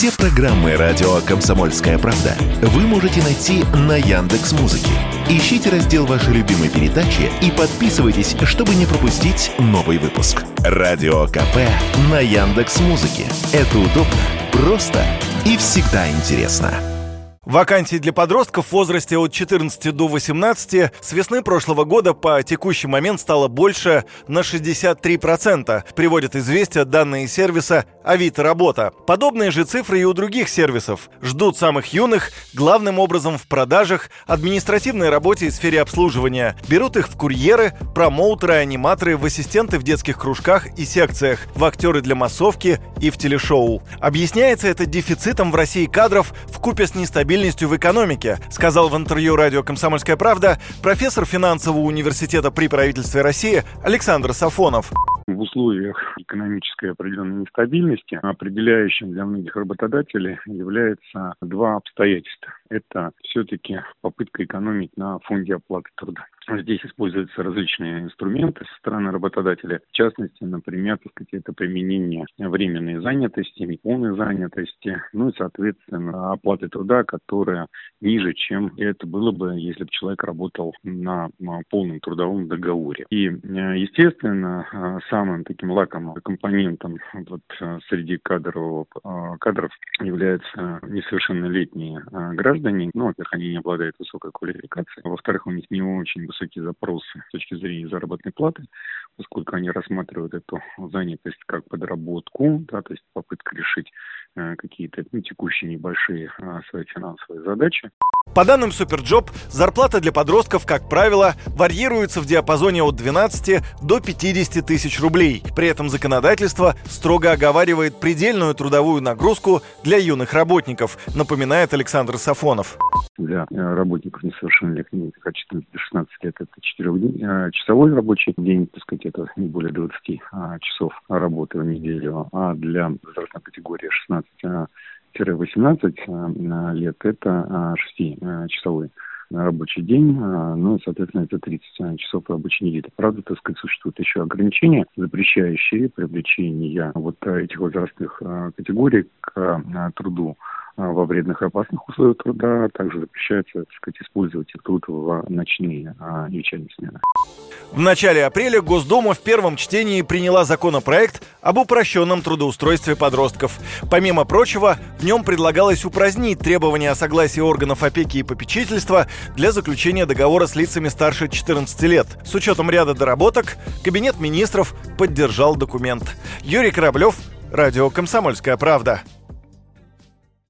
Все программы радио Комсомольская правда вы можете найти на Яндекс Музыке. Ищите раздел вашей любимой передачи и подписывайтесь, чтобы не пропустить новый выпуск. Радио КП на Яндекс Музыке. Это удобно, просто и всегда интересно. Вакансий для подростков в возрасте от 14 до 18 с весны прошлого года по текущий момент стало больше на 63%, приводят известия данные сервиса Авито Работа. Подобные же цифры и у других сервисов. Ждут самых юных, главным образом в продажах, административной работе и сфере обслуживания. Берут их в курьеры, промоутеры, аниматоры, в ассистенты в детских кружках и секциях, в актеры для массовки и в телешоу. Объясняется это дефицитом в России кадров в купе с нестабильностью стабильностью в экономике, сказал в интервью радио «Комсомольская правда» профессор финансового университета при правительстве России Александр Сафонов в условиях экономической определенной нестабильности определяющим для многих работодателей является два обстоятельства. Это все-таки попытка экономить на фонде оплаты труда. Здесь используются различные инструменты со стороны работодателя. В частности, например, так сказать, это применение временной занятости, неполной занятости, ну и, соответственно, оплаты труда, которая ниже, чем это было бы, если бы человек работал на полном трудовом договоре. И, естественно, самым таким лакомым компонентом вот, среди кадрового, кадров являются несовершеннолетние граждане. Ну, во-первых, они не обладают высокой квалификацией. Во-вторых, у них не очень высокие запросы с точки зрения заработной платы, поскольку они рассматривают эту занятость как подработку, да, то есть попытка решить э, какие-то ну, текущие небольшие э, свои финансовые задачи. По данным Superjob, зарплата для подростков, как правило, варьируется в диапазоне от 12 до 50 тысяч рублей. При этом законодательство строго оговаривает предельную трудовую нагрузку для юных работников, напоминает Александр Сафонов. Для э, работников несовершеннолетних от 14 до 16 лет это 4-часовой рабочий день, так сказать, это не более 20 а, часов работы в неделю, а для возрастной категории 16 18 э, лет это 6-часовой э, рабочий день, э, ну, соответственно, это 30 часов рабочей недели. Правда, так сказать, существуют еще ограничения, запрещающие привлечение вот этих возрастных категорий к труду во вредных и опасных условиях труда. Также запрещается, так сказать, использовать их труд в ночные а, вечерние смены. В начале апреля Госдума в первом чтении приняла законопроект об упрощенном трудоустройстве подростков. Помимо прочего, в нем предлагалось упразднить требования о согласии органов опеки и попечительства для заключения договора с лицами старше 14 лет. С учетом ряда доработок, Кабинет министров поддержал документ. Юрий Кораблев, Радио «Комсомольская правда».